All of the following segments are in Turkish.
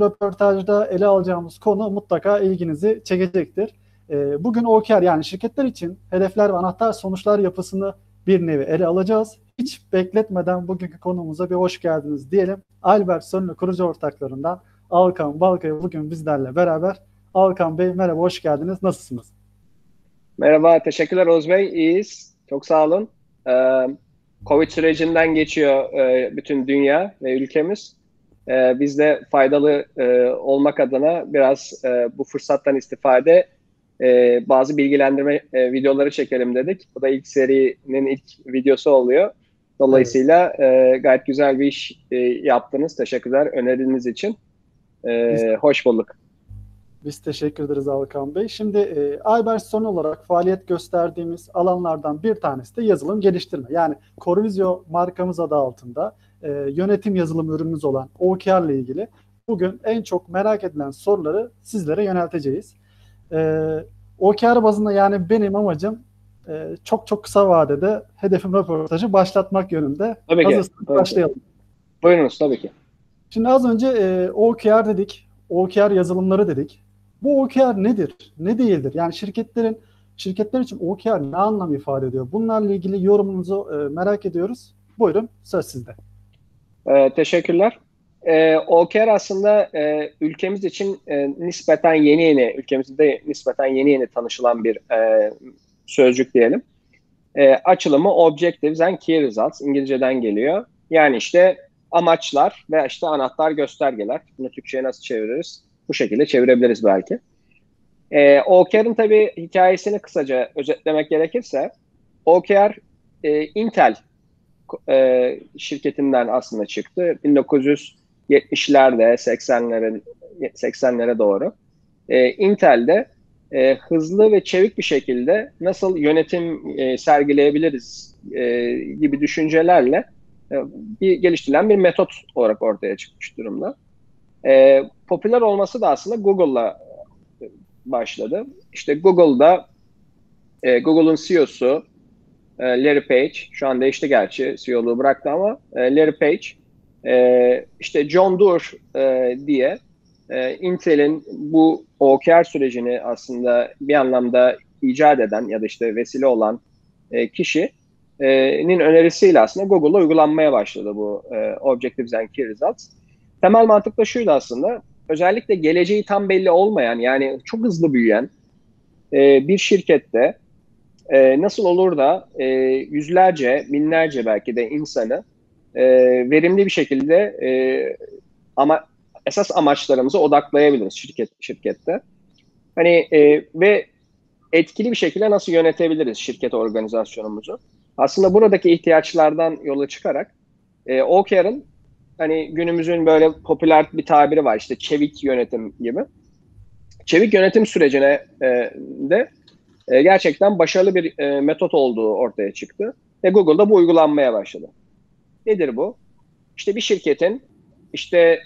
röportajda ele alacağımız konu mutlaka ilginizi çekecektir. Ee, bugün OKR yani şirketler için hedefler ve anahtar sonuçlar yapısını bir nevi ele alacağız. Hiç bekletmeden bugünkü konumuza bir hoş geldiniz diyelim. Albert Sönlü kurucu ortaklarından Alkan Balkaya bugün bizlerle beraber. Alkan Bey merhaba, hoş geldiniz. Nasılsınız? Merhaba, teşekkürler Oğuz Bey. İyiyiz. Çok sağ olun. Ee, Covid sürecinden geçiyor e, bütün dünya ve ülkemiz. E, biz de faydalı e, olmak adına biraz e, bu fırsattan istifade e, bazı bilgilendirme e, videoları çekelim dedik. Bu da ilk serinin ilk videosu oluyor. Dolayısıyla e, gayet güzel bir iş e, yaptınız. Teşekkürler öneriniz için. E, hoş bulduk. Biz teşekkür ederiz Alkan Bey. Şimdi e, Albert son olarak faaliyet gösterdiğimiz alanlardan bir tanesi de yazılım geliştirme. Yani Corvizio markamız adı altında e, yönetim yazılım ürünümüz olan OKR ile ilgili bugün en çok merak edilen soruları sizlere yönelteceğiz. E, OKR bazında yani benim amacım e, çok çok kısa vadede hedefim röportajı başlatmak yönünde. Tabii ki. Tabii başlayalım. Ki. Buyurunuz tabii ki. Şimdi az önce e, OKR dedik, OKR yazılımları dedik. Bu OKR nedir? Ne değildir? Yani şirketlerin şirketler için OKR ne anlam ifade ediyor? Bunlarla ilgili yorumunuzu e, merak ediyoruz. Buyurun söz sizde. E, teşekkürler. E, OKR aslında e, ülkemiz için e, nispeten yeni yeni, ülkemizde nispeten yeni yeni tanışılan bir e, sözcük diyelim. E, açılımı Objectives and Key Results İngilizceden geliyor. Yani işte amaçlar ve işte anahtar göstergeler. Bunu Türkçe'ye nasıl çeviririz? Bu şekilde çevirebiliriz belki. E, OKR'ın tabii hikayesini kısaca özetlemek gerekirse OKR e, Intel e, şirketinden aslında çıktı. 1970'lerde 80'lere 80'lere doğru. E, Intel'de e, hızlı ve çevik bir şekilde nasıl yönetim e, sergileyebiliriz e, gibi düşüncelerle e, bir geliştirilen bir metot olarak ortaya çıkmış durumda. E, popüler olması da aslında Google'la başladı. İşte Google'da e, Google'un CEO'su e, Larry Page, şu an değişti gerçi CEO'luğu bıraktı ama e, Larry Page e, işte John Doerr e, diye e, Intel'in bu OKR sürecini aslında bir anlamda icat eden ya da işte vesile olan e, kişinin önerisiyle aslında Google'da uygulanmaya başladı bu e, Objectives and Key Results. Temel mantık da şuydu aslında. Özellikle geleceği tam belli olmayan yani çok hızlı büyüyen e, bir şirkette e, nasıl olur da e, yüzlerce, binlerce belki de insanı e, verimli bir şekilde e, ama esas amaçlarımıza odaklayabiliriz şirket şirkette. Hani e, ve etkili bir şekilde nasıl yönetebiliriz şirket organizasyonumuzu? Aslında buradaki ihtiyaçlardan yola çıkarak e, OKR'ın hani günümüzün böyle popüler bir tabiri var işte çevik yönetim gibi. Çevik yönetim sürecine e, de e, gerçekten başarılı bir e, metot olduğu ortaya çıktı. Ve Google'da bu uygulanmaya başladı. Nedir bu? İşte bir şirketin işte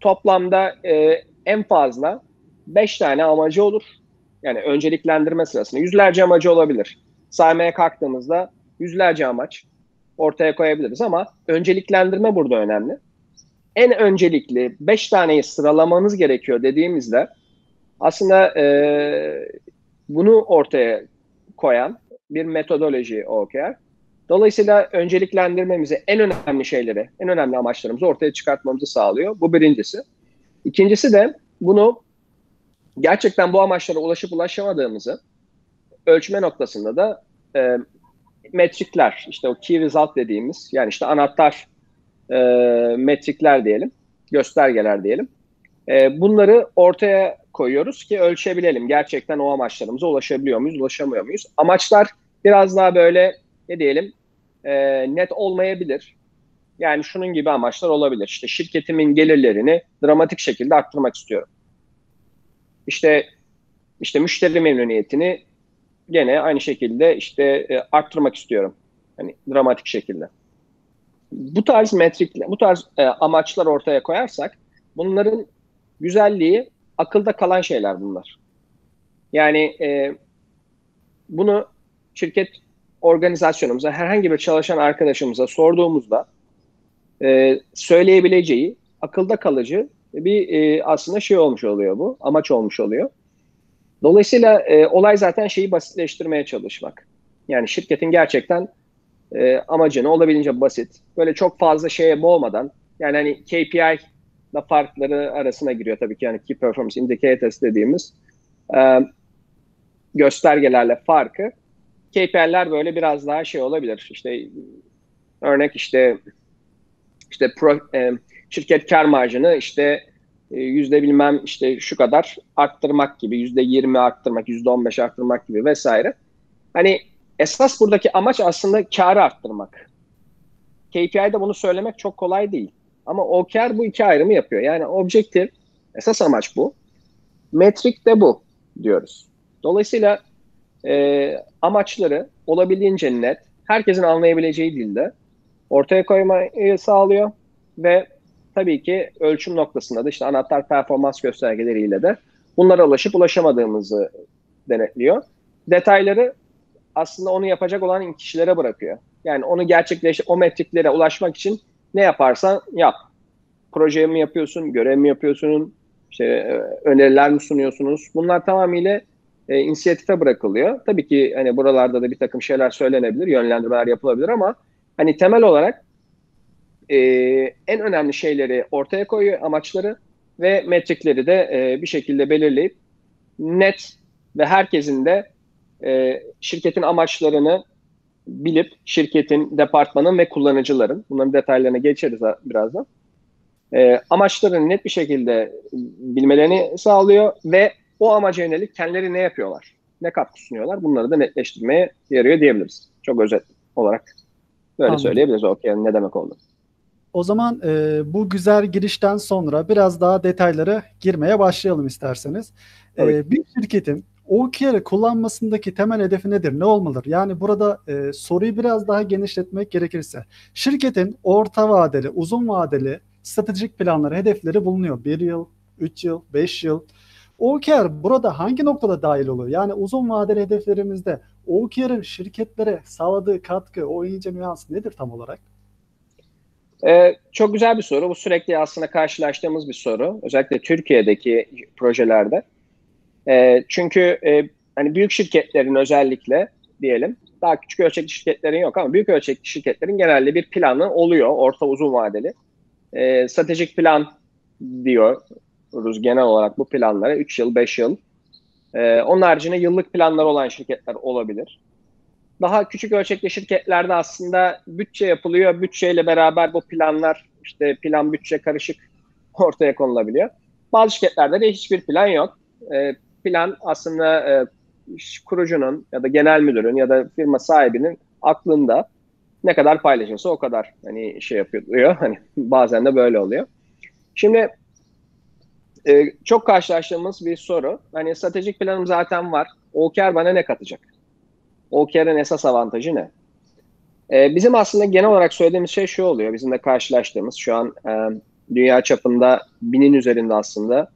toplamda e, en fazla 5 tane amacı olur. Yani önceliklendirme sırasında yüzlerce amacı olabilir. Saymaya kalktığımızda yüzlerce amaç ortaya koyabiliriz ama önceliklendirme burada önemli. En öncelikli 5 taneyi sıralamanız gerekiyor dediğimizde aslında e, bunu ortaya koyan bir metodoloji OKR. Dolayısıyla önceliklendirmemizi en önemli şeyleri, en önemli amaçlarımızı ortaya çıkartmamızı sağlıyor. Bu birincisi. İkincisi de bunu gerçekten bu amaçlara ulaşıp ulaşamadığımızı ölçme noktasında da e, metrikler, işte o key result dediğimiz yani işte anahtar e, metrikler diyelim, göstergeler diyelim. E, bunları ortaya koyuyoruz ki ölçebilelim. Gerçekten o amaçlarımıza ulaşabiliyor muyuz, ulaşamıyor muyuz? Amaçlar biraz daha böyle ne diyelim e, net olmayabilir. Yani şunun gibi amaçlar olabilir. İşte şirketimin gelirlerini dramatik şekilde arttırmak istiyorum. İşte işte müşteri memnuniyetini gene aynı şekilde işte e, arttırmak istiyorum. Hani dramatik şekilde. Bu tarz metrikler, bu tarz e, amaçlar ortaya koyarsak bunların güzelliği akılda kalan şeyler bunlar. Yani e, bunu şirket organizasyonumuza, herhangi bir çalışan arkadaşımıza sorduğumuzda e, söyleyebileceği akılda kalıcı bir e, aslında şey olmuş oluyor bu. Amaç olmuş oluyor. Dolayısıyla e, olay zaten şeyi basitleştirmeye çalışmak. Yani şirketin gerçekten e, amacını olabildiğince basit, böyle çok fazla şeye boğmadan, yani hani KPI ile farkları arasına giriyor tabii ki yani Key Performance Indicators dediğimiz e, göstergelerle farkı. KPI'ler böyle biraz daha şey olabilir. İşte örnek işte işte pro, e, şirket kar marjını işte yüzde bilmem işte şu kadar arttırmak gibi, yüzde yirmi arttırmak, yüzde on beş arttırmak gibi vesaire. Hani esas buradaki amaç aslında karı arttırmak. KPI'de bunu söylemek çok kolay değil. Ama OKR bu iki ayrımı yapıyor. Yani objektif, esas amaç bu. Metrik de bu diyoruz. Dolayısıyla e, amaçları olabildiğince net, herkesin anlayabileceği dilde ortaya koymayı sağlıyor ve tabii ki ölçüm noktasında da işte anahtar performans göstergeleriyle de bunlara ulaşıp ulaşamadığımızı denetliyor. Detayları aslında onu yapacak olan kişilere bırakıyor. Yani onu gerçekleş o metriklere ulaşmak için ne yaparsan yap. Proje mi yapıyorsun, görev mi yapıyorsun, işte e, öneriler mi sunuyorsunuz? Bunlar tamamıyla e, inisiyatife bırakılıyor. Tabii ki hani buralarda da bir takım şeyler söylenebilir, yönlendirmeler yapılabilir ama hani temel olarak e, en önemli şeyleri ortaya koyuyor, amaçları ve metrikleri de e, bir şekilde belirleyip net ve herkesin de e, şirketin amaçlarını bilip şirketin, departmanın ve kullanıcıların, bunların detaylarına geçeriz birazdan, e, amaçlarını net bir şekilde bilmelerini sağlıyor ve o amaca yönelik kendileri ne yapıyorlar, ne katkı sunuyorlar bunları da netleştirmeye yarıyor diyebiliriz. Çok özet olarak böyle Anladım. söyleyebiliriz o yani ne demek oldu. O zaman e, bu güzel girişten sonra biraz daha detaylara girmeye başlayalım isterseniz. E, bir şirketin OKR'ı kullanmasındaki temel hedefi nedir? Ne olmalıdır? Yani burada e, soruyu biraz daha genişletmek gerekirse şirketin orta vadeli, uzun vadeli stratejik planları, hedefleri bulunuyor. Bir yıl, üç yıl, beş yıl. OKR burada hangi noktada dahil oluyor? Yani uzun vadeli hedeflerimizde OKR'ın şirketlere sağladığı katkı, o ince nüans nedir tam olarak? Ee, çok güzel bir soru. Bu sürekli aslında karşılaştığımız bir soru. Özellikle Türkiye'deki projelerde. E, çünkü e, hani büyük şirketlerin özellikle diyelim daha küçük ölçekli şirketlerin yok ama büyük ölçekli şirketlerin genelde bir planı oluyor orta uzun vadeli. E, stratejik plan diyoruz genel olarak bu planlara 3 yıl 5 yıl. E, onun haricinde yıllık planlar olan şirketler olabilir. Daha küçük ölçekli şirketlerde aslında bütçe yapılıyor. Bütçeyle beraber bu planlar işte plan bütçe karışık ortaya konulabiliyor. Bazı şirketlerde de hiçbir plan yok. E, plan aslında e, kurucunun ya da genel müdürün ya da firma sahibinin aklında ne kadar paylaşırsa o kadar hani şey yapıyor. Hani bazen de böyle oluyor. Şimdi e, çok karşılaştığımız bir soru. Hani stratejik planım zaten var. OKR bana ne katacak? OKR'ın esas avantajı ne? E, bizim aslında genel olarak söylediğimiz şey şu oluyor. Bizim de karşılaştığımız şu an e, dünya çapında binin üzerinde aslında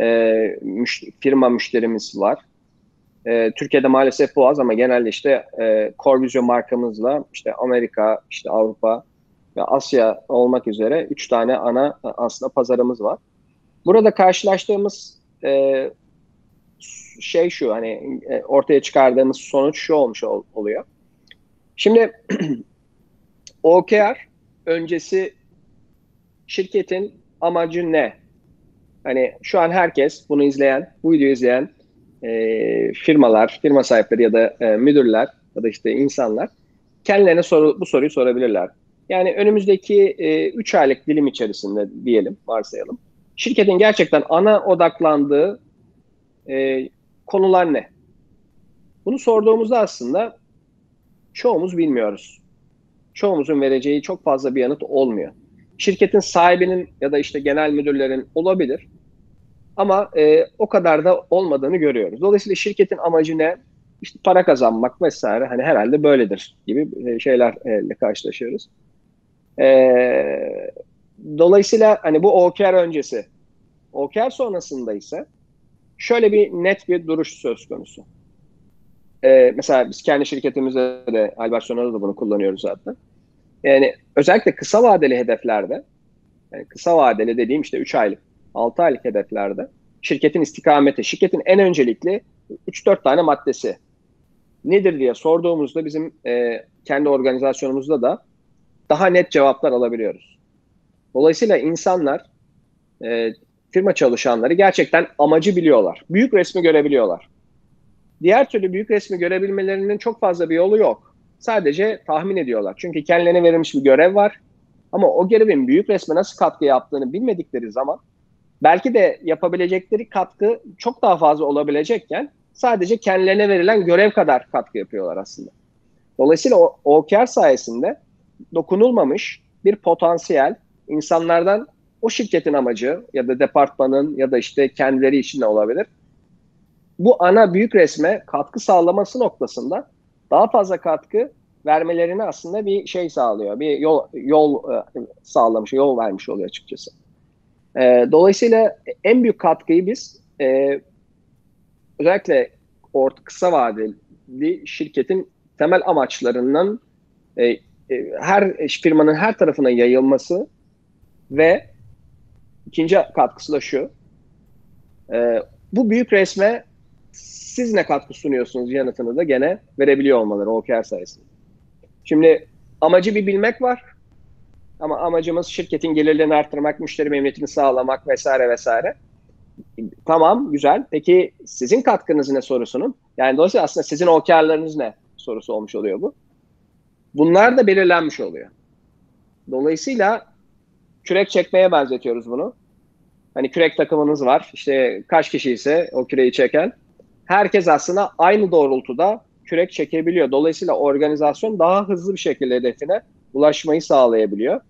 e, müş, firma müşterimiz var. E, Türkiye'de maalesef bu az ama genelde işte e, Corvisio markamızla işte Amerika, işte Avrupa ve Asya olmak üzere üç tane ana aslında pazarımız var. Burada karşılaştığımız e, şey şu hani e, ortaya çıkardığımız sonuç şu olmuş ol, oluyor. Şimdi OKR öncesi şirketin amacı ne? Hani şu an herkes bunu izleyen, bu videoyu izleyen e, firmalar, firma sahipleri ya da e, müdürler ya da işte insanlar kendilerine soru, bu soruyu sorabilirler. Yani önümüzdeki 3 e, aylık dilim içerisinde diyelim, varsayalım. Şirketin gerçekten ana odaklandığı e, konular ne? Bunu sorduğumuzda aslında çoğumuz bilmiyoruz. Çoğumuzun vereceği çok fazla bir yanıt olmuyor. Şirketin sahibinin ya da işte genel müdürlerin olabilir. Ama e, o kadar da olmadığını görüyoruz. Dolayısıyla şirketin amacı ne? İşte para kazanmak vesaire. Hani herhalde böyledir gibi e, şeylerle karşılaşıyoruz. E, dolayısıyla hani bu OKR öncesi. OKR sonrasında ise şöyle bir net bir duruş söz konusu. E, mesela biz kendi şirketimizde de Albert Sonar'da da bunu kullanıyoruz zaten. Yani özellikle kısa vadeli hedeflerde, yani kısa vadeli dediğim işte 3 aylık 6 aylık hedeflerde şirketin istikameti, şirketin en öncelikli 3-4 tane maddesi nedir diye sorduğumuzda bizim e, kendi organizasyonumuzda da daha net cevaplar alabiliyoruz. Dolayısıyla insanlar, e, firma çalışanları gerçekten amacı biliyorlar. Büyük resmi görebiliyorlar. Diğer türlü büyük resmi görebilmelerinin çok fazla bir yolu yok. Sadece tahmin ediyorlar. Çünkü kendilerine verilmiş bir görev var. Ama o görevin büyük resme nasıl katkı yaptığını bilmedikleri zaman belki de yapabilecekleri katkı çok daha fazla olabilecekken sadece kendilerine verilen görev kadar katkı yapıyorlar aslında. Dolayısıyla o OKR sayesinde dokunulmamış bir potansiyel insanlardan o şirketin amacı ya da departmanın ya da işte kendileri için de olabilir. Bu ana büyük resme katkı sağlaması noktasında daha fazla katkı vermelerini aslında bir şey sağlıyor. Bir yol yol e, sağlamış, yol vermiş oluyor açıkçası. E, dolayısıyla en büyük katkıyı biz e, özellikle orta kısa vadeli şirketin temel amaçlarının her firmanın her tarafına yayılması ve ikinci katkısı da şu. E, bu büyük resme siz ne katkı sunuyorsunuz yanıtını da gene verebiliyor olmaları OKR sayesinde. Şimdi amacı bir bilmek var. Ama amacımız şirketin gelirlerini arttırmak, müşteri memnuniyetini sağlamak vesaire vesaire. Tamam, güzel. Peki sizin katkınız ne sorusunun? Yani dolayısıyla aslında sizin OKR'larınız ne sorusu olmuş oluyor bu. Bunlar da belirlenmiş oluyor. Dolayısıyla kürek çekmeye benzetiyoruz bunu. Hani kürek takımınız var. İşte kaç kişi ise o küreği çeken. Herkes aslında aynı doğrultuda kürek çekebiliyor. Dolayısıyla organizasyon daha hızlı bir şekilde hedefine ulaşmayı sağlayabiliyor.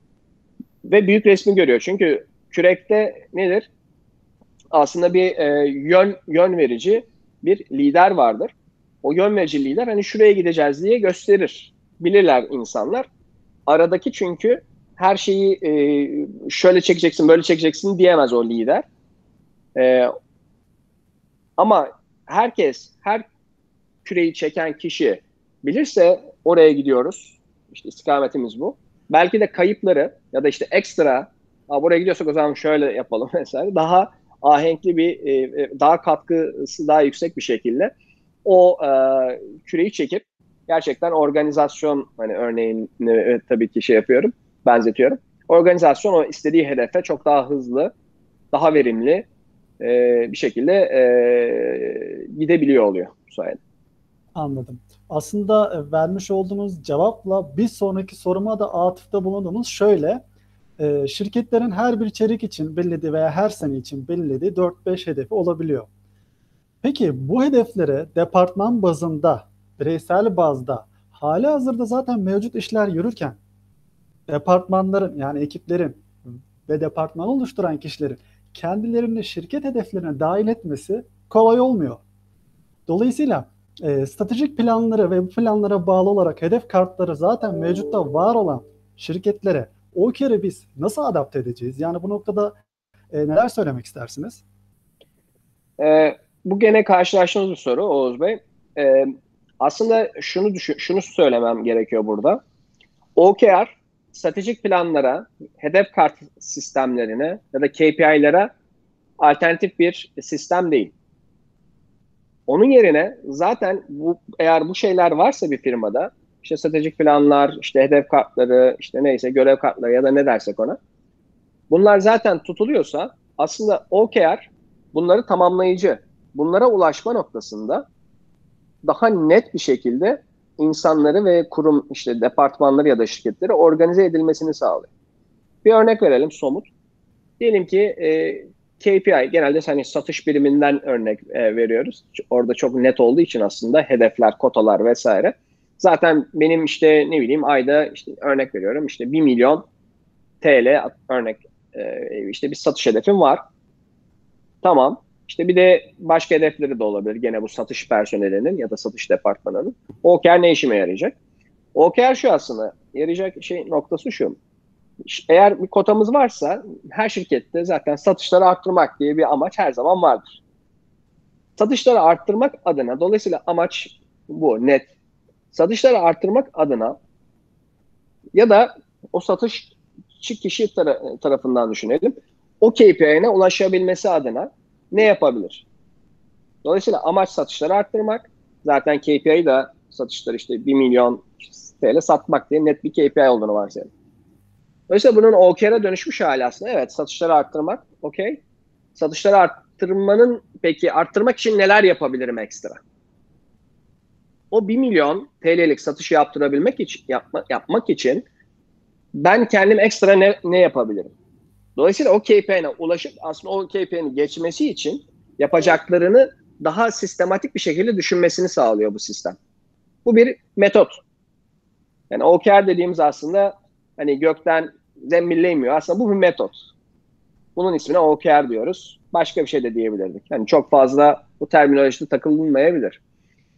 Ve büyük resmi görüyor. Çünkü kürekte nedir? Aslında bir e, yön yön verici bir lider vardır. O yön verici lider hani şuraya gideceğiz diye gösterir. Bilirler insanlar. Aradaki çünkü her şeyi e, şöyle çekeceksin, böyle çekeceksin diyemez o lider. E, ama herkes, her küreyi çeken kişi bilirse oraya gidiyoruz. İşte istikametimiz bu. Belki de kayıpları ya da işte ekstra buraya gidiyorsak o zaman şöyle yapalım vesaire. Daha ahenkli bir, e, e, daha katkısı daha yüksek bir şekilde o e, küreyi çekip gerçekten organizasyon hani örneğin e, tabii ki şey yapıyorum, benzetiyorum. Organizasyon o istediği hedefe çok daha hızlı, daha verimli e, bir şekilde e, gidebiliyor oluyor bu sayede. Anladım. Aslında e, vermiş olduğunuz cevapla bir sonraki soruma da atıfta bulunduğumuz şöyle. E, şirketlerin her bir çeyrek için belirlediği veya her sene için belirlediği 4-5 hedefi olabiliyor. Peki bu hedeflere departman bazında, bireysel bazda hali hazırda zaten mevcut işler yürürken departmanların yani ekiplerin ve departman oluşturan kişilerin kendilerini şirket hedeflerine dahil etmesi kolay olmuyor. Dolayısıyla e, stratejik planları ve bu planlara bağlı olarak hedef kartları zaten mevcutta var olan şirketlere o kere biz nasıl adapte edeceğiz? Yani bu noktada e, neler söylemek istersiniz? E, bu gene karşılaştığımız bir soru Oğuz Bey. E, aslında şunu düşün, şunu söylemem gerekiyor burada. OKR stratejik planlara, hedef kart sistemlerine ya da KPI'lere alternatif bir sistem değil. Onun yerine zaten bu eğer bu şeyler varsa bir firmada işte stratejik planlar, işte hedef kartları, işte neyse görev kartları ya da ne dersek ona. Bunlar zaten tutuluyorsa aslında OKR bunları tamamlayıcı. Bunlara ulaşma noktasında daha net bir şekilde insanları ve kurum işte departmanları ya da şirketleri organize edilmesini sağlıyor. Bir örnek verelim somut. Diyelim ki e, KPI genelde hani satış biriminden örnek e, veriyoruz. Orada çok net olduğu için aslında hedefler, kotalar vesaire. Zaten benim işte ne bileyim ayda işte örnek veriyorum işte 1 milyon TL örnek e, işte bir satış hedefim var. Tamam. İşte bir de başka hedefleri de olabilir. Gene bu satış personelinin ya da satış departmanının. OKR ne işime yarayacak? OKR şu aslında. Yarayacak şey noktası şu eğer bir kotamız varsa her şirkette zaten satışları arttırmak diye bir amaç her zaman vardır. Satışları arttırmak adına dolayısıyla amaç bu net. Satışları arttırmak adına ya da o satış kişi tar- tarafından düşünelim. o KPI'ne ulaşabilmesi adına ne yapabilir? Dolayısıyla amaç satışları arttırmak. Zaten KPI da satışları işte 1 milyon TL satmak diye net bir KPI olduğunu varsayalım. Dolayısıyla bunun OKR'a dönüşmüş hali aslında. Evet satışları arttırmak okey. Satışları arttırmanın peki arttırmak için neler yapabilirim ekstra? O 1 milyon TL'lik satışı yaptırabilmek için yapma, yapmak için ben kendim ekstra ne, ne yapabilirim? Dolayısıyla o KPI'ne ulaşıp aslında o KPI'nin geçmesi için yapacaklarını daha sistematik bir şekilde düşünmesini sağlıyor bu sistem. Bu bir metot. Yani OKR dediğimiz aslında hani gökten zembille inmiyor. Aslında bu bir metot. Bunun ismine OKR diyoruz. Başka bir şey de diyebilirdik. Yani çok fazla bu terminolojide takılınmayabilir.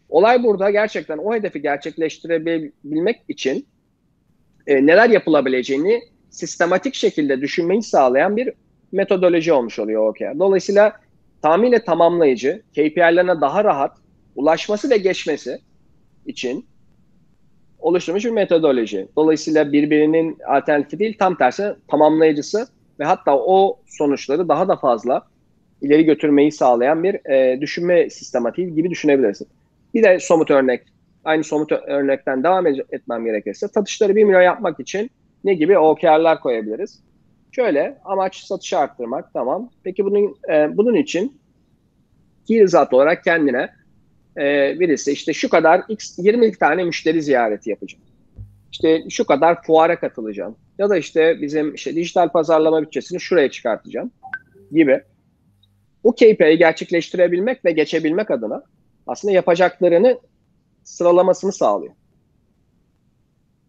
Olay burada gerçekten o hedefi gerçekleştirebilmek için e, neler yapılabileceğini sistematik şekilde düşünmeyi sağlayan bir metodoloji olmuş oluyor OKR. Dolayısıyla tamamıyla tamamlayıcı, KPI'lerine daha rahat ulaşması ve geçmesi için oluşturmuş bir metodoloji. Dolayısıyla birbirinin alternatifi değil, tam tersi tamamlayıcısı ve hatta o sonuçları daha da fazla ileri götürmeyi sağlayan bir e, düşünme sistematiği gibi düşünebilirsin. Bir de somut örnek, aynı somut örnekten devam etmem gerekirse satışları 1 milyon yapmak için ne gibi OKR'lar koyabiliriz? Şöyle amaç satışı arttırmak tamam. Peki bunun e, bunun için result olarak kendine e, birisi işte şu kadar x 20 tane müşteri ziyareti yapacağım. İşte şu kadar fuara katılacağım. Ya da işte bizim işte dijital pazarlama bütçesini şuraya çıkartacağım gibi. Bu KPI'yi gerçekleştirebilmek ve geçebilmek adına aslında yapacaklarını sıralamasını sağlıyor.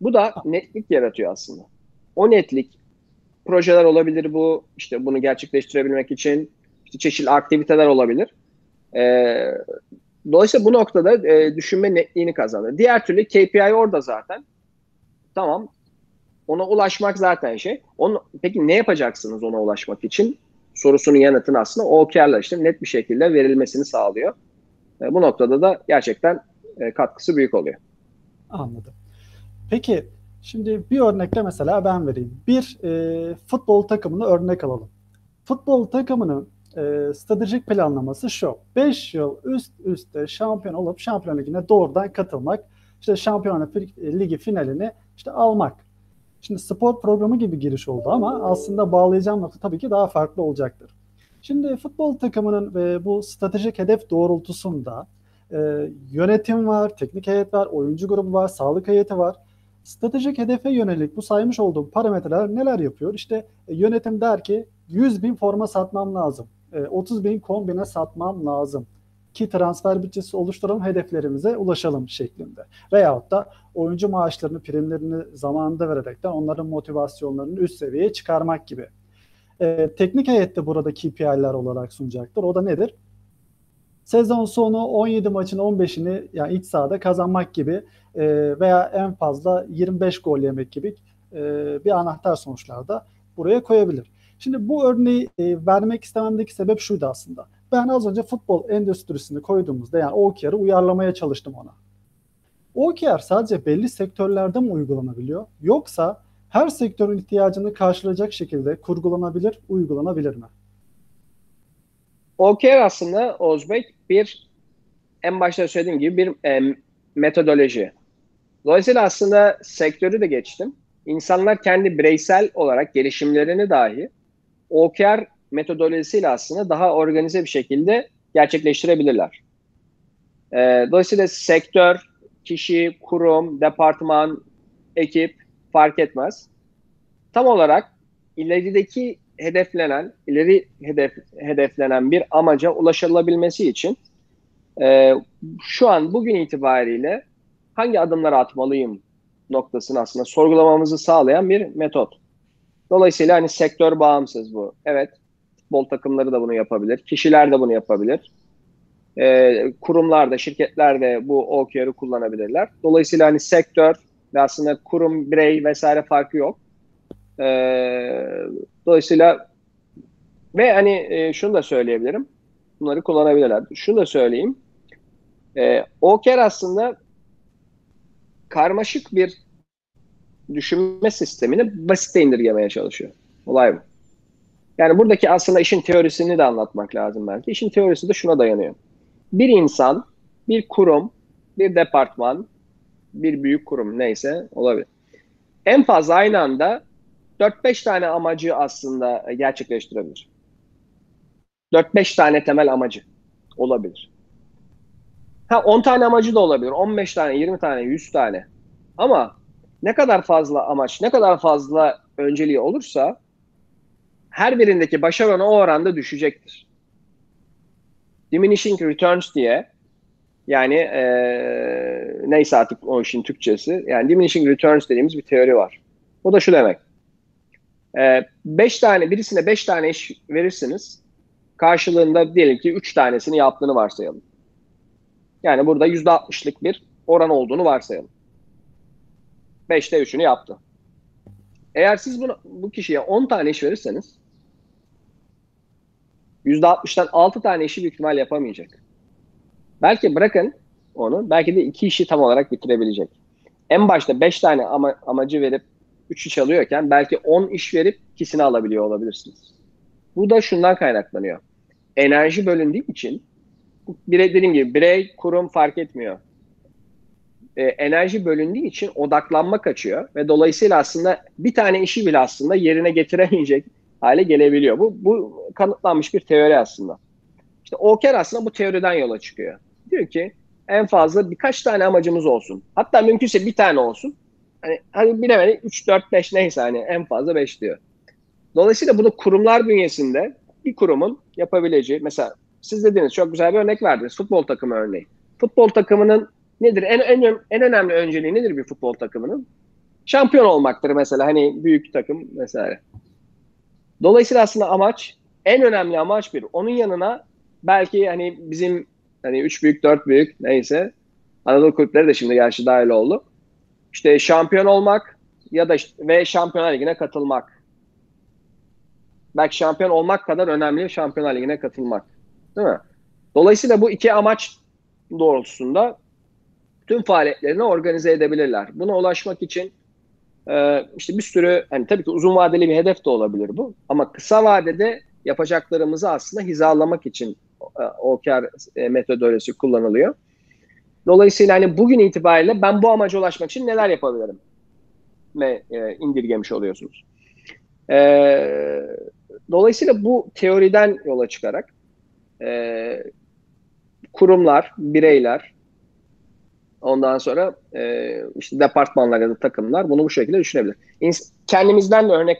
Bu da netlik yaratıyor aslında. O netlik projeler olabilir bu. İşte bunu gerçekleştirebilmek için işte çeşitli aktiviteler olabilir. Ee, dolayısıyla bu noktada e, düşünme netliğini kazanır. Diğer türlü KPI orada zaten. Tamam. Ona ulaşmak zaten şey. Onu, peki ne yapacaksınız ona ulaşmak için? Sorusunun yanıtını aslında OKR'la işte net bir şekilde verilmesini sağlıyor. E, bu noktada da gerçekten e, katkısı büyük oluyor. Anladım. Peki şimdi bir örnekle mesela ben vereyim. Bir e, futbol takımını örnek alalım. Futbol takımının e, stratejik planlaması şu. 5 yıl üst üste şampiyon olup şampiyon ligine doğrudan katılmak. İşte şampiyonlar ligi finalini işte almak. Şimdi spor programı gibi giriş oldu ama aslında bağlayacağım nokta tabii ki daha farklı olacaktır. Şimdi futbol takımının e, bu stratejik hedef doğrultusunda e, yönetim var, teknik heyet var, oyuncu grubu var, sağlık heyeti var. Stratejik hedefe yönelik bu saymış olduğum parametreler neler yapıyor? İşte e, yönetim der ki 100 bin forma satmam lazım. 30 e, bin kombine satmam lazım ki transfer bütçesi oluşturalım hedeflerimize ulaşalım şeklinde. Veyahut da oyuncu maaşlarını, primlerini zamanında vererekten onların motivasyonlarını üst seviyeye çıkarmak gibi. Ee, teknik heyette burada KPI'ler olarak sunacaktır. O da nedir? Sezon sonu 17 maçın 15'ini yani iç sahada kazanmak gibi e, veya en fazla 25 gol yemek gibi e, bir anahtar sonuçlarda buraya koyabilir. Şimdi bu örneği e, vermek istememdeki sebep şuydu aslında. Ben az önce futbol endüstrisini koyduğumuzda yani OKR'ı uyarlamaya çalıştım ona. OKR sadece belli sektörlerde mi uygulanabiliyor? Yoksa her sektörün ihtiyacını karşılayacak şekilde kurgulanabilir, uygulanabilir mi? OKR aslında Ozbek bir en başta söylediğim gibi bir e, metodoloji. Dolayısıyla aslında sektörü de geçtim. İnsanlar kendi bireysel olarak gelişimlerini dahi OKR metodolojisiyle aslında daha organize bir şekilde gerçekleştirebilirler. E, dolayısıyla sektör, kişi, kurum, departman, ekip fark etmez. Tam olarak ilerideki hedeflenen, ileri hedef, hedeflenen bir amaca ulaşılabilmesi için e, şu an bugün itibariyle hangi adımları atmalıyım noktasını aslında sorgulamamızı sağlayan bir metot. Dolayısıyla hani sektör bağımsız bu. Evet, futbol takımları da bunu yapabilir, kişiler de bunu yapabilir. E, kurumlar da, şirketler de bu OKR'ı kullanabilirler. Dolayısıyla hani sektör ve aslında kurum, birey vesaire farkı yok. E, dolayısıyla ve hani e, şunu da söyleyebilirim. Bunları kullanabilirler. Şunu da söyleyeyim. E, OKR aslında karmaşık bir düşünme sistemini basite indirgemeye çalışıyor. Olay bu. Yani buradaki aslında işin teorisini de anlatmak lazım belki. İşin teorisi de şuna dayanıyor. Bir insan, bir kurum, bir departman, bir büyük kurum neyse olabilir. En fazla aynı anda 4-5 tane amacı aslında gerçekleştirebilir. 4-5 tane temel amacı olabilir. Ha 10 tane amacı da olabilir. 15 tane, 20 tane, 100 tane. Ama ne kadar fazla amaç, ne kadar fazla önceliği olursa her birindeki başarı o oranda düşecektir. Diminishing returns diye yani e, neyse artık o işin Türkçesi yani diminishing returns dediğimiz bir teori var. O da şu demek. 5 e, tane birisine 5 tane iş verirsiniz. Karşılığında diyelim ki 3 tanesini yaptığını varsayalım. Yani burada %60'lık bir oran olduğunu varsayalım. 5'te 3'ünü yaptı. Eğer siz bunu, bu kişiye 10 tane iş verirseniz %60'dan 6 tane işi büyük ihtimal yapamayacak. Belki bırakın onu, belki de 2 işi tam olarak bitirebilecek. En başta 5 tane ama, amacı verip 3'ü çalıyorken belki 10 iş verip ikisini alabiliyor olabilirsiniz. Bu da şundan kaynaklanıyor. Enerji bölündüğü için birey, dediğim gibi birey, kurum fark etmiyor. E, enerji bölündüğü için odaklanma kaçıyor ve dolayısıyla aslında bir tane işi bile aslında yerine getiremeyecek hale gelebiliyor. Bu, bu kanıtlanmış bir teori aslında. İşte Oker aslında bu teoriden yola çıkıyor. Diyor ki en fazla birkaç tane amacımız olsun. Hatta mümkünse bir tane olsun. Hani, hani bilemedi 3, 4, 5 neyse hani en fazla 5 diyor. Dolayısıyla bunu kurumlar bünyesinde bir kurumun yapabileceği mesela siz dediniz çok güzel bir örnek verdiniz. Futbol takımı örneği. Futbol takımının nedir? En, en, en önemli önceliği nedir bir futbol takımının? Şampiyon olmaktır mesela hani büyük takım mesela. Dolayısıyla aslında amaç en önemli amaç bir. Onun yanına belki hani bizim hani üç büyük dört büyük neyse Anadolu kulüpleri de şimdi gerçi dahil oldu. İşte şampiyon olmak ya da işte, ve Şampiyonlar Ligi'ne katılmak. Belki şampiyon olmak kadar önemli Şampiyonlar Ligi'ne katılmak. Değil mi? Dolayısıyla bu iki amaç doğrultusunda tüm faaliyetlerini organize edebilirler. Buna ulaşmak için e, işte bir sürü hani tabii ki uzun vadeli bir hedef de olabilir bu ama kısa vadede yapacaklarımızı aslında hizalamak için e, OKR e, metodolojisi kullanılıyor. Dolayısıyla hani bugün itibariyle ben bu amaca ulaşmak için neler yapabilirim? Ve e, indirgemiş oluyorsunuz. E, dolayısıyla bu teoriden yola çıkarak e, kurumlar, bireyler, ondan sonra e, işte departmanlar ya da takımlar bunu bu şekilde düşünebilir. Kendimizden de örnek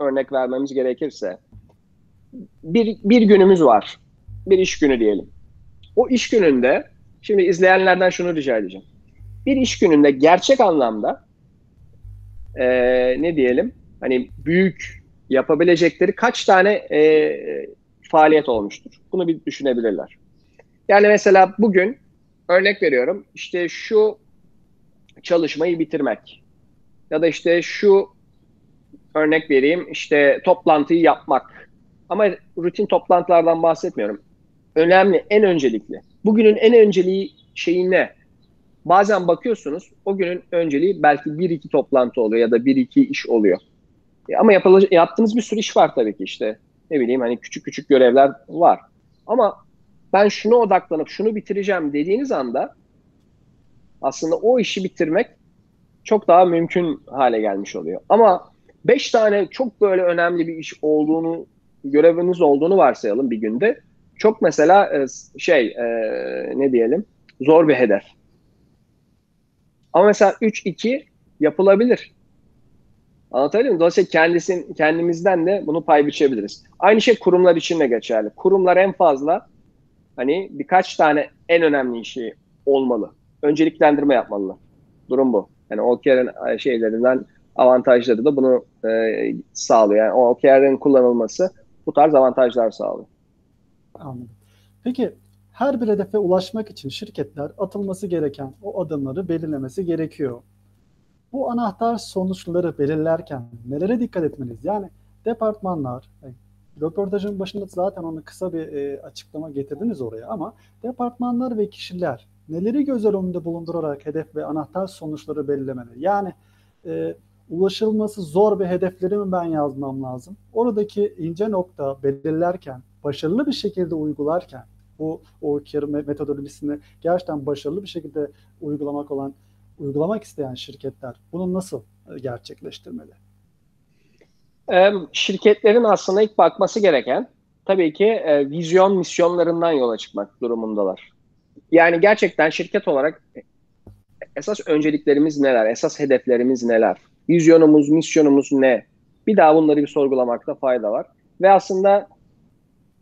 örnek vermemiz gerekirse bir, bir günümüz var. Bir iş günü diyelim. O iş gününde şimdi izleyenlerden şunu rica edeceğim. Bir iş gününde gerçek anlamda e, ne diyelim hani büyük yapabilecekleri kaç tane e, faaliyet olmuştur. Bunu bir düşünebilirler. Yani mesela bugün örnek veriyorum işte şu çalışmayı bitirmek ya da işte şu örnek vereyim işte toplantıyı yapmak ama rutin toplantılardan bahsetmiyorum. Önemli, en öncelikli. Bugünün en önceliği şeyi ne? Bazen bakıyorsunuz o günün önceliği belki bir iki toplantı oluyor ya da bir iki iş oluyor. E ama yapılacak, yaptığınız bir sürü iş var tabii ki işte ne bileyim hani küçük küçük görevler var. Ama ben şunu odaklanıp şunu bitireceğim dediğiniz anda aslında o işi bitirmek çok daha mümkün hale gelmiş oluyor. Ama beş tane çok böyle önemli bir iş olduğunu, göreviniz olduğunu varsayalım bir günde. Çok mesela e, şey e, ne diyelim zor bir hedef. Ama mesela 3-2 yapılabilir. Anlatabildim mi? Dolayısıyla kendisin, kendimizden de bunu pay biçebiliriz. Aynı şey kurumlar için de geçerli. Kurumlar en fazla hani birkaç tane en önemli işi olmalı. Önceliklendirme yapmalılar. Durum bu. Yani OKR'ın şeylerinden avantajları da bunu e, sağlıyor. Yani OKR'ın kullanılması bu tarz avantajlar sağlıyor. Anladım. Peki her bir hedefe ulaşmak için şirketler atılması gereken o adımları belirlemesi gerekiyor. Bu anahtar sonuçları belirlerken nelere dikkat etmeliyiz? Yani departmanlar, e, röportajın başında zaten onu kısa bir e, açıklama getirdiniz oraya ama departmanlar ve kişiler neleri göz önünde bulundurarak hedef ve anahtar sonuçları belirlemeli? Yani e, ulaşılması zor bir hedefleri mi ben yazmam lazım? Oradaki ince nokta belirlerken, başarılı bir şekilde uygularken bu OKR metodolojisini gerçekten başarılı bir şekilde uygulamak olan uygulamak isteyen şirketler bunu nasıl e, gerçekleştirmeli? Şirketlerin aslında ilk bakması gereken tabii ki e, vizyon misyonlarından yola çıkmak durumundalar. Yani gerçekten şirket olarak esas önceliklerimiz neler, esas hedeflerimiz neler, vizyonumuz, misyonumuz ne? Bir daha bunları bir sorgulamakta fayda var. Ve aslında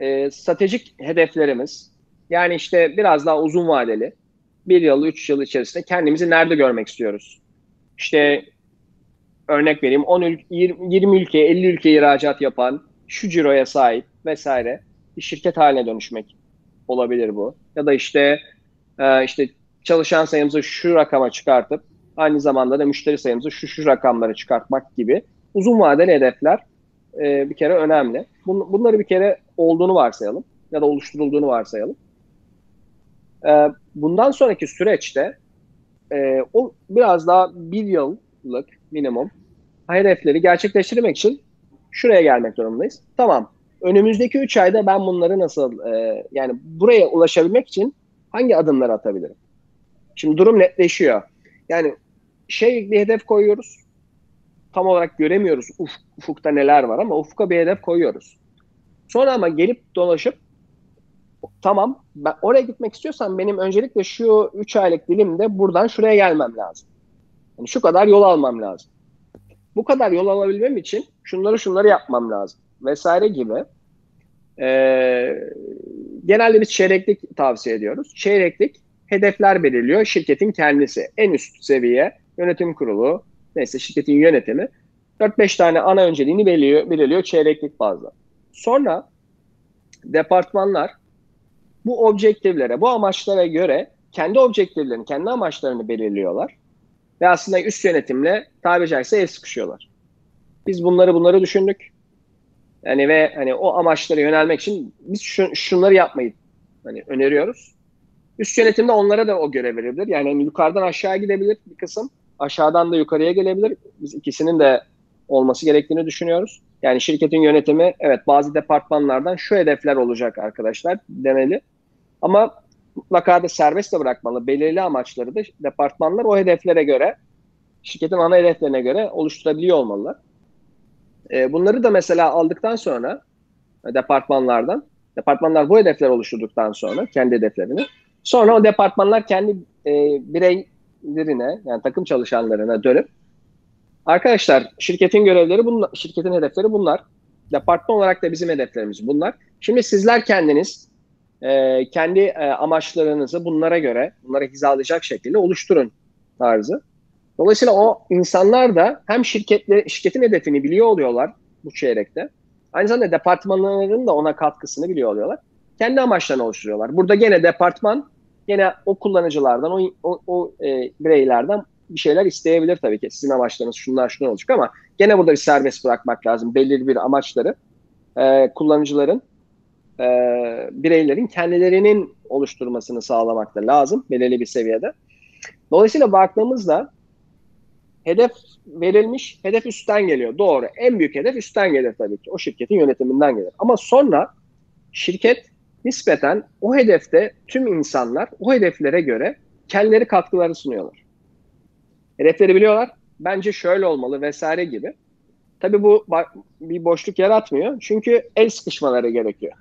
e, stratejik hedeflerimiz, yani işte biraz daha uzun vadeli, bir yıl, üç yıl içerisinde kendimizi nerede görmek istiyoruz? İşte örnek vereyim 10 ül 20, 20 ülkeye 50 ülkeye ihracat yapan şu ciroya sahip vesaire bir şirket haline dönüşmek olabilir bu. Ya da işte e, işte çalışan sayımızı şu rakama çıkartıp aynı zamanda da müşteri sayımızı şu şu rakamlara çıkartmak gibi uzun vadeli hedefler e, bir kere önemli. Bun, bunları bir kere olduğunu varsayalım ya da oluşturulduğunu varsayalım. E, bundan sonraki süreçte e, o biraz daha bir yıllık minimum hedefleri gerçekleştirmek için şuraya gelmek durumundayız. Tamam. Önümüzdeki 3 ayda ben bunları nasıl e, yani buraya ulaşabilmek için hangi adımları atabilirim? Şimdi durum netleşiyor. Yani şey bir hedef koyuyoruz. Tam olarak göremiyoruz uf, ufukta neler var ama ufka bir hedef koyuyoruz. Sonra ama gelip dolaşıp tamam ben oraya gitmek istiyorsam benim öncelikle şu 3 aylık dilimde buradan şuraya gelmem lazım. Yani şu kadar yol almam lazım. Bu kadar yol alabilmem için şunları şunları yapmam lazım vesaire gibi. Ee, genelde biz çeyreklik tavsiye ediyoruz. Çeyreklik hedefler belirliyor şirketin kendisi. En üst seviye yönetim kurulu, neyse şirketin yönetimi 4-5 tane ana önceliğini belirliyor, belirliyor çeyreklik bazda. Sonra departmanlar bu objektiflere, bu amaçlara göre kendi objektiflerini, kendi amaçlarını belirliyorlar. Ve aslında üst yönetimle tabiri caizse el sıkışıyorlar. Biz bunları bunları düşündük. Yani ve hani o amaçlara yönelmek için biz şun, şunları yapmayı hani öneriyoruz. Üst yönetimde onlara da o görev verebilir. Yani hani yukarıdan aşağı gidebilir bir kısım. Aşağıdan da yukarıya gelebilir. Biz ikisinin de olması gerektiğini düşünüyoruz. Yani şirketin yönetimi evet bazı departmanlardan şu hedefler olacak arkadaşlar demeli. Ama mutlaka da serbest de bırakmalı. Belirli amaçları da departmanlar o hedeflere göre, şirketin ana hedeflerine göre oluşturabiliyor olmalılar. E, bunları da mesela aldıktan sonra departmanlardan, departmanlar bu hedefler oluşturduktan sonra kendi hedeflerini, sonra o departmanlar kendi e, bireylerine yani takım çalışanlarına dönüp arkadaşlar şirketin görevleri bunlar, şirketin hedefleri bunlar. Departman olarak da bizim hedeflerimiz bunlar. Şimdi sizler kendiniz e, kendi e, amaçlarınızı bunlara göre, bunlara hizalayacak şekilde oluşturun tarzı. Dolayısıyla o insanlar da hem şirketle, şirketin hedefini biliyor oluyorlar bu çeyrekte. Aynı zamanda departmanların da ona katkısını biliyor oluyorlar. Kendi amaçlarını oluşturuyorlar. Burada gene departman, gene o kullanıcılardan, o, o, o e, bireylerden bir şeyler isteyebilir tabii ki. Sizin amaçlarınız şunlar şunlar olacak ama gene burada bir serbest bırakmak lazım. Belirli bir amaçları e, kullanıcıların e, bireylerin kendilerinin oluşturmasını sağlamak da lazım belirli bir seviyede. Dolayısıyla baktığımızda hedef verilmiş, hedef üstten geliyor. Doğru. En büyük hedef üstten gelir tabii ki. O şirketin yönetiminden gelir. Ama sonra şirket nispeten o hedefte tüm insanlar o hedeflere göre kendileri katkıları sunuyorlar. Hedefleri biliyorlar. Bence şöyle olmalı vesaire gibi. Tabii bu bir boşluk yaratmıyor. Çünkü el sıkışmaları gerekiyor.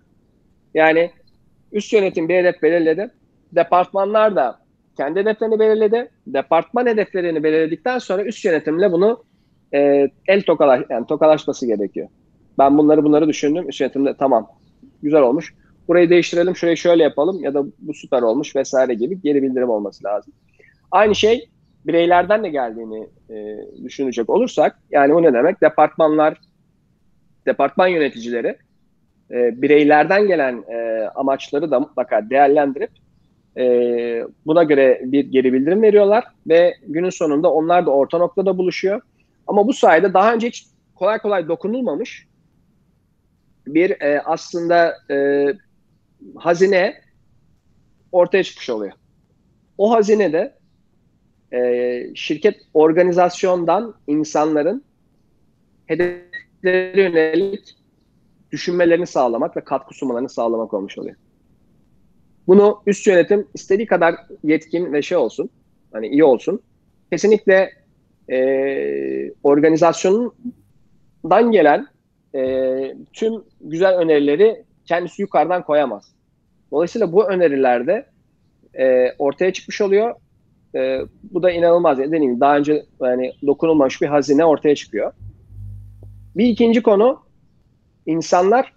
Yani üst yönetim bir hedef belirledi. Departmanlar da kendi hedeflerini belirledi. Departman hedeflerini belirledikten sonra üst yönetimle bunu e, el tokalaş, yani tokalaşması gerekiyor. Ben bunları bunları düşündüm. Üst yönetimde tamam güzel olmuş. Burayı değiştirelim, şurayı şöyle yapalım ya da bu süper olmuş vesaire gibi geri bildirim olması lazım. Aynı şey bireylerden de geldiğini e, düşünecek olursak yani o ne demek? Departmanlar, departman yöneticileri e, bireylerden gelen e, amaçları da mutlaka değerlendirip e, buna göre bir geri bildirim veriyorlar ve günün sonunda onlar da orta noktada buluşuyor. Ama bu sayede daha önce hiç kolay kolay dokunulmamış bir e, aslında e, hazine ortaya çıkmış oluyor. O hazine de e, şirket organizasyondan insanların hedefleri yönelik düşünmelerini sağlamak ve katkı sunmalarını sağlamak olmuş oluyor. Bunu üst yönetim istediği kadar yetkin ve şey olsun, hani iyi olsun. Kesinlikle e, organizasyondan gelen e, tüm güzel önerileri kendisi yukarıdan koyamaz. Dolayısıyla bu önerilerde e, ortaya çıkmış oluyor. E, bu da inanılmaz. Dediğim gibi daha önce yani dokunulmamış bir hazine ortaya çıkıyor. Bir ikinci konu insanlar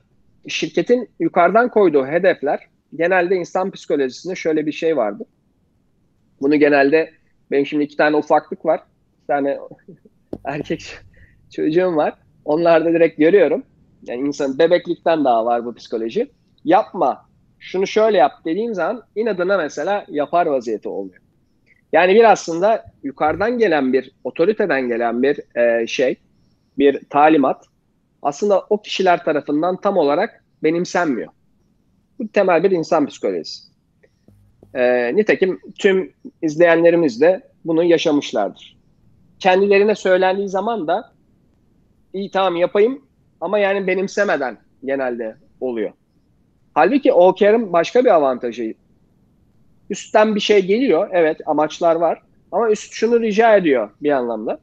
şirketin yukarıdan koyduğu hedefler genelde insan psikolojisinde şöyle bir şey vardı. Bunu genelde benim şimdi iki tane ufaklık var. Bir tane erkek çocuğum var. Onlarda direkt görüyorum. Yani insan bebeklikten daha var bu psikoloji. Yapma, şunu şöyle yap dediğim zaman inadına mesela yapar vaziyeti oluyor. Yani bir aslında yukarıdan gelen bir, otoriteden gelen bir e, şey, bir talimat aslında o kişiler tarafından tam olarak benimsenmiyor. Bu temel bir insan psikolojisi. E, nitekim tüm izleyenlerimiz de bunu yaşamışlardır. Kendilerine söylendiği zaman da iyi tamam yapayım ama yani benimsemeden genelde oluyor. Halbuki OKR'ın başka bir avantajı. Üstten bir şey geliyor. Evet amaçlar var. Ama üst şunu rica ediyor bir anlamda.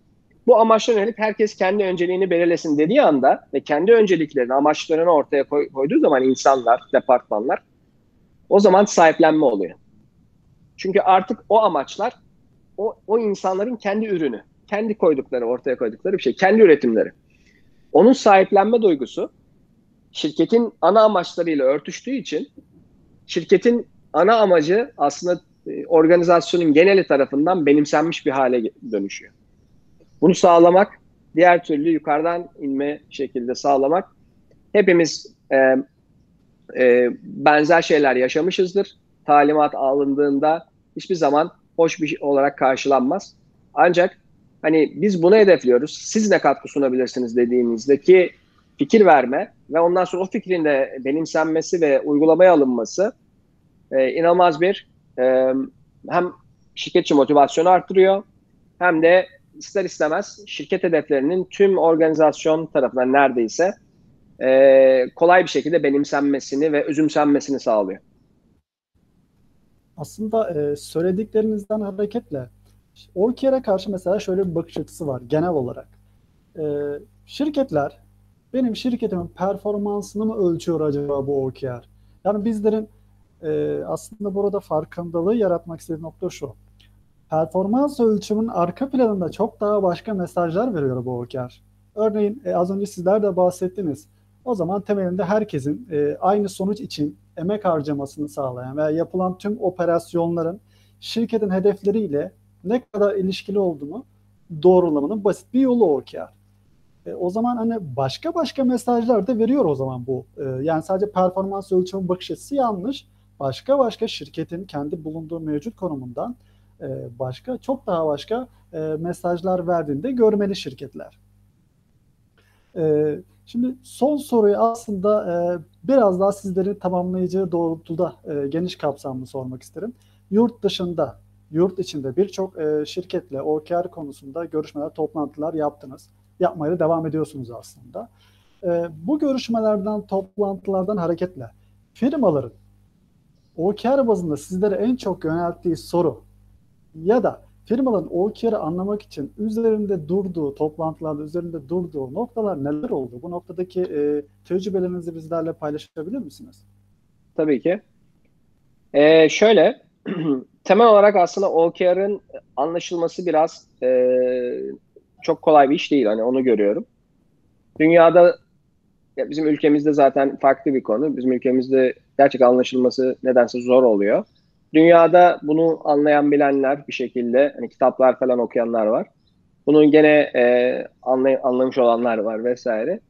Bu amaçlara yönelik herkes kendi önceliğini belirlesin dediği anda ve kendi önceliklerini, amaçlarını ortaya koy, koyduğu zaman insanlar, departmanlar o zaman sahiplenme oluyor. Çünkü artık o amaçlar o, o insanların kendi ürünü, kendi koydukları, ortaya koydukları bir şey, kendi üretimleri. Onun sahiplenme duygusu şirketin ana amaçlarıyla örtüştüğü için şirketin ana amacı aslında e, organizasyonun geneli tarafından benimsenmiş bir hale dönüşüyor. Bunu sağlamak, diğer türlü yukarıdan inme şekilde sağlamak hepimiz e, e, benzer şeyler yaşamışızdır. Talimat alındığında hiçbir zaman hoş bir şey olarak karşılanmaz. Ancak hani biz bunu hedefliyoruz. Siz ne katkı sunabilirsiniz dediğimizde ki fikir verme ve ondan sonra o fikrin de benimsenmesi ve uygulamaya alınması e, inanılmaz bir e, hem şirketçi motivasyonu arttırıyor hem de ister istemez şirket hedeflerinin tüm organizasyon tarafından neredeyse e, kolay bir şekilde benimsenmesini ve özümsenmesini sağlıyor. Aslında e, söylediklerinizden hareketle OKR'e karşı mesela şöyle bir bakış açısı var genel olarak. E, şirketler benim şirketimin performansını mı ölçüyor acaba bu OKR? Yani bizlerin e, aslında burada farkındalığı yaratmak istediği nokta şu. Performans ölçümün arka planında çok daha başka mesajlar veriyor bu OKR. Örneğin e, az önce sizler de bahsettiniz. O zaman temelinde herkesin e, aynı sonuç için emek harcamasını sağlayan veya yapılan tüm operasyonların şirketin hedefleriyle ne kadar ilişkili olduğunu doğrulamanın basit bir yolu OKR. E, o zaman hani başka başka mesajlar da veriyor o zaman bu. E, yani sadece performans ölçümü bakış açısı yanlış. Başka başka şirketin kendi bulunduğu mevcut konumundan e, başka çok daha başka e, mesajlar verdiğinde görmeli şirketler. E, şimdi son soruyu aslında e, biraz daha sizlerin tamamlayıcı doğrultuda e, geniş kapsamlı sormak isterim. Yurt dışında, yurt içinde birçok e, şirketle OKR konusunda görüşmeler, toplantılar yaptınız yapmaya devam ediyorsunuz aslında. E, bu görüşmelerden, toplantılardan hareketle firmaların OKR bazında sizlere en çok yönelttiği soru ya da firmaların OKR'ı anlamak için üzerinde durduğu, toplantılarda üzerinde durduğu noktalar neler oldu? Bu noktadaki e, tecrübelerinizi bizlerle paylaşabilir misiniz? Tabii ki. Ee, şöyle, temel olarak aslında OKR'ın anlaşılması biraz e, çok kolay bir iş değil. Hani onu görüyorum. Dünyada ya bizim ülkemizde zaten farklı bir konu. Bizim ülkemizde gerçek anlaşılması nedense zor oluyor. Dünyada bunu anlayan bilenler bir şekilde hani kitaplar falan okuyanlar var. Bunun gene e, anlay- anlamış olanlar var vesaire.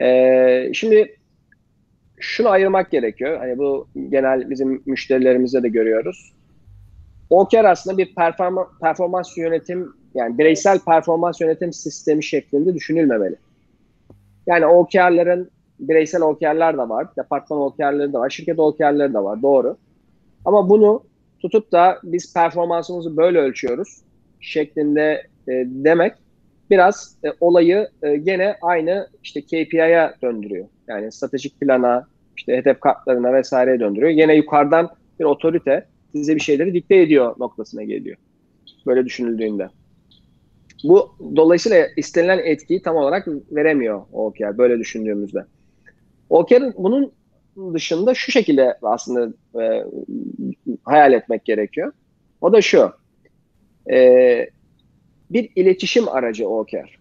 E, şimdi şunu ayırmak gerekiyor. Hani bu genel bizim müşterilerimizde de görüyoruz. OKR aslında bir performa, performans yönetim yani bireysel performans yönetim sistemi şeklinde düşünülmemeli. Yani OKR'ların bireysel OKR'lar da var, departman OKR'ları da var, şirket OKR'ları da var, doğru. Ama bunu tutup da biz performansımızı böyle ölçüyoruz. şeklinde e, demek biraz e, olayı e, gene aynı işte KPI'ye döndürüyor. Yani stratejik plana, işte hedef kartlarına vesaireye döndürüyor. Yine yukarıdan bir otorite size bir şeyleri dikte ediyor noktasına geliyor. Böyle düşünüldüğünde. Bu dolayısıyla istenilen etkiyi tam olarak veremiyor OKR böyle düşündüğümüzde. OKR'ın bunun dışında şu şekilde aslında e, hayal etmek gerekiyor. O da şu. E, bir iletişim aracı OKR.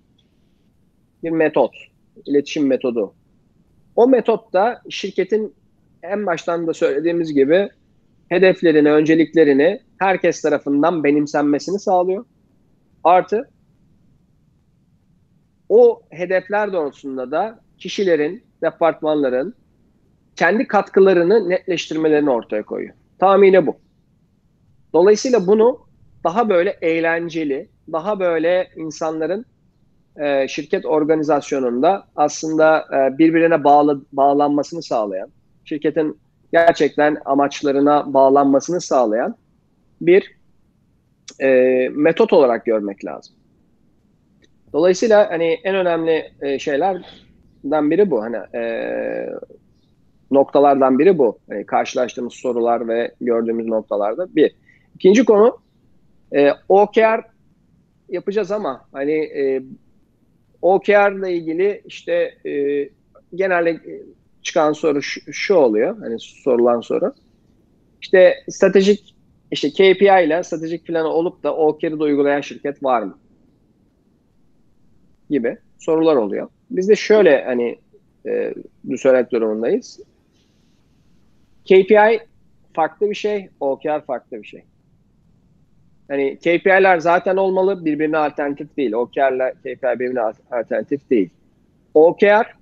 Bir metot. iletişim metodu. O metotta şirketin en baştan da söylediğimiz gibi hedeflerini, önceliklerini herkes tarafından benimsenmesini sağlıyor. Artı o hedefler doğrultusunda da kişilerin, departmanların kendi katkılarını netleştirmelerini ortaya koyuyor. Tamamıyla bu. Dolayısıyla bunu daha böyle eğlenceli, daha böyle insanların e, şirket organizasyonunda aslında e, birbirine bağlı bağlanmasını sağlayan, şirketin gerçekten amaçlarına bağlanmasını sağlayan bir e, metot olarak görmek lazım. Dolayısıyla hani en önemli e, şeylerden biri bu. Hani e, noktalardan biri bu. Hani karşılaştığımız sorular ve gördüğümüz noktalarda bir. İkinci konu e, OKR yapacağız ama hani e, OKR ile ilgili işte e, genelde çıkan soru şu, şu oluyor. Hani sorulan soru. İşte stratejik işte KPI ile stratejik planı olup da OKR'ı da uygulayan şirket var mı? Gibi sorular oluyor. Biz de şöyle hani e, söylemek durumundayız. KPI farklı bir şey, OKR farklı bir şey. Hani KPI'ler zaten olmalı, birbirine alternatif değil. OKR ile KPI birbirine alternatif değil. OKR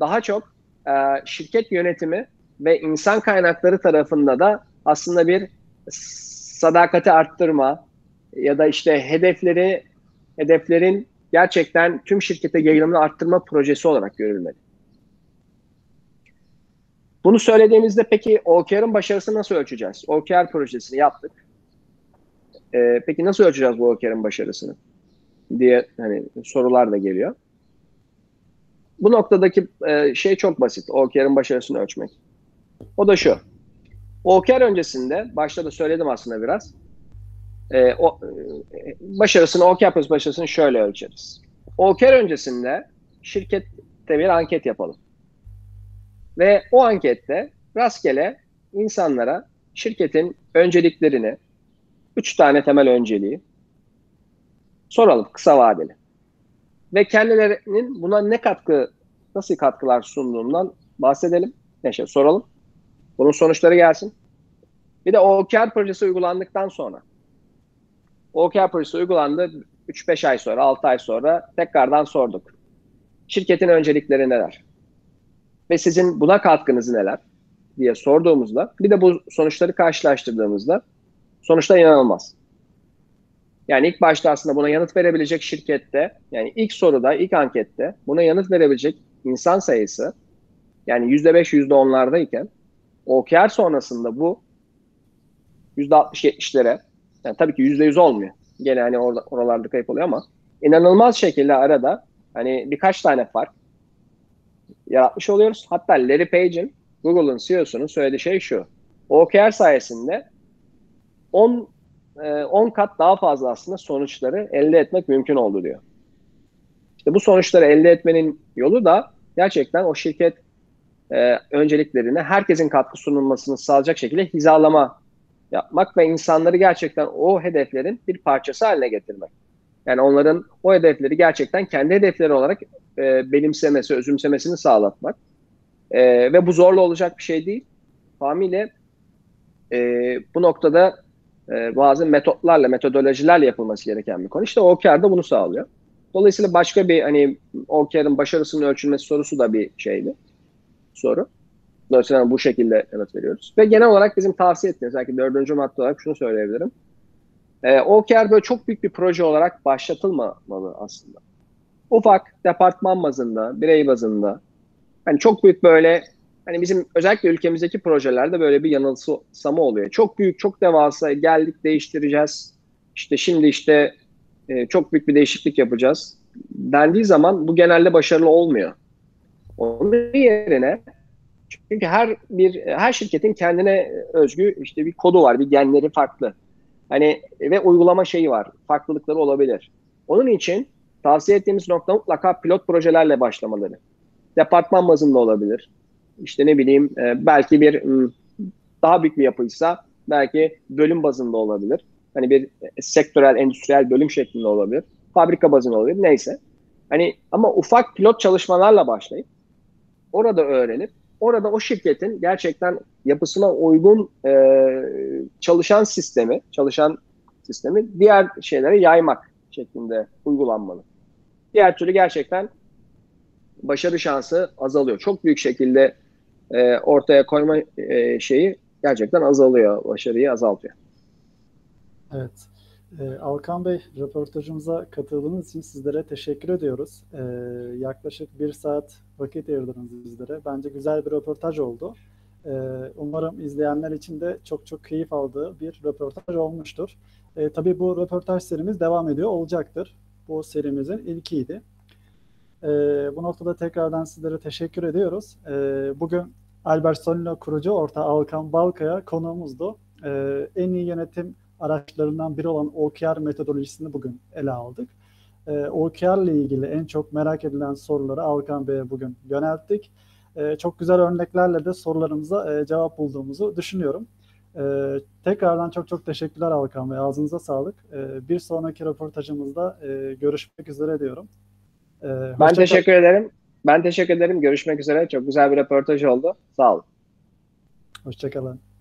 daha çok e, şirket yönetimi ve insan kaynakları tarafında da aslında bir sadakati arttırma ya da işte hedefleri hedeflerin gerçekten tüm şirkete yayılımını arttırma projesi olarak görülmeli. Bunu söylediğimizde peki OKR'ın başarısını nasıl ölçeceğiz? OKR projesini yaptık. Ee, peki nasıl ölçeceğiz bu OKR'ın başarısını? diye hani sorular da geliyor. Bu noktadaki e, şey çok basit. OKR'ın başarısını ölçmek. O da şu. OKR öncesinde, başta da söyledim aslında biraz. E, o, e, başarısını, OKR başarısını şöyle ölçeriz. OKR öncesinde şirkette bir anket yapalım. Ve o ankette rastgele insanlara şirketin önceliklerini, üç tane temel önceliği soralım kısa vadeli. Ve kendilerinin buna ne katkı, nasıl katkılar sunduğundan bahsedelim. Ne şey soralım. Bunun sonuçları gelsin. Bir de OKR projesi uygulandıktan sonra OKR projesi uygulandı 3-5 ay sonra, 6 ay sonra tekrardan sorduk. Şirketin öncelikleri neler? Ve sizin buna katkınız neler? diye sorduğumuzda bir de bu sonuçları karşılaştırdığımızda sonuçta inanılmaz. Yani ilk başta aslında buna yanıt verebilecek şirkette, yani ilk soruda, ilk ankette buna yanıt verebilecek insan sayısı yani %5, %10'lardayken OKR sonrasında bu %60-70'lere yani tabii ki %100 olmuyor. Gene hani orada, oralarda kayıp oluyor ama inanılmaz şekilde arada hani birkaç tane fark yaratmış oluyoruz. Hatta Larry Page'in Google'ın CEO'sunun söylediği şey şu. OKR sayesinde 10 10 e, kat daha fazla aslında sonuçları elde etmek mümkün oldu diyor. İşte bu sonuçları elde etmenin yolu da gerçekten o şirket e, önceliklerine herkesin katkı sunulmasını sağlayacak şekilde hizalama yapmak ve insanları gerçekten o hedeflerin bir parçası haline getirmek. Yani onların o hedefleri gerçekten kendi hedefleri olarak e, benimsemesi, özümsemesini sağlatmak. E, ve bu zorla olacak bir şey değil. Tamamıyla e, bu noktada e, bazı metotlarla, metodolojilerle yapılması gereken bir konu. İşte OKR da bunu sağlıyor. Dolayısıyla başka bir hani OKR'ın başarısının ölçülmesi sorusu da bir şeydi. Soru. Dolayısıyla bu şekilde yanıt veriyoruz. Ve genel olarak bizim tavsiye ettiğimiz, belki dördüncü madde olarak şunu söyleyebilirim. E, OKR böyle çok büyük bir proje olarak başlatılmamalı aslında. Ufak, departman bazında, birey bazında. Hani çok büyük böyle, hani bizim özellikle ülkemizdeki projelerde böyle bir yanılsama oluyor. Çok büyük, çok devasa, geldik değiştireceğiz. İşte şimdi işte e, çok büyük bir değişiklik yapacağız dendiği zaman bu genelde başarılı olmuyor. Onun yerine çünkü her bir her şirketin kendine özgü işte bir kodu var, bir genleri farklı. Hani ve uygulama şeyi var. Farklılıkları olabilir. Onun için tavsiye ettiğimiz nokta mutlaka pilot projelerle başlamaları. Departman bazında olabilir. İşte ne bileyim e, belki bir daha büyük bir yapıysa belki bölüm bazında olabilir. Hani bir sektörel, endüstriyel bölüm şeklinde olabilir. Fabrika bazında olabilir. Neyse. Hani ama ufak pilot çalışmalarla başlayıp orada öğrenip orada o şirketin gerçekten yapısına uygun e, çalışan sistemi, çalışan sistemi diğer şeylere yaymak şeklinde uygulanmalı. Diğer türlü gerçekten başarı şansı azalıyor. Çok büyük şekilde e, ortaya koyma e, şeyi gerçekten azalıyor, başarıyı azaltıyor. Evet. E, Alkan Bey, röportajımıza katıldığınız için sizlere teşekkür ediyoruz. Yaklaşık bir saat vakit ayırdınız bizlere. Bence güzel bir röportaj oldu. Umarım izleyenler için de çok çok keyif aldığı bir röportaj olmuştur. E, tabii bu röportaj serimiz devam ediyor olacaktır. Bu serimizin ilkiydi. E, bu noktada tekrardan sizlere teşekkür ediyoruz. E, bugün Albert Solino kurucu orta Alkan Balkaya konuğumuzdu. E, en iyi yönetim araçlarından biri olan OKR metodolojisini bugün ele aldık. E, OKR ile ilgili en çok merak edilen soruları Alkan Bey'e bugün yönelttik. E, çok güzel örneklerle de sorularımıza e, cevap bulduğumuzu düşünüyorum. E, tekrardan çok çok teşekkürler Alkan Bey. Ağzınıza sağlık. E, bir sonraki röportajımızda e, görüşmek üzere diyorum. E, ben teşekkür ederim. Ben teşekkür ederim. Görüşmek üzere. Çok güzel bir röportaj oldu. Sağ olun. Hoşçakalın.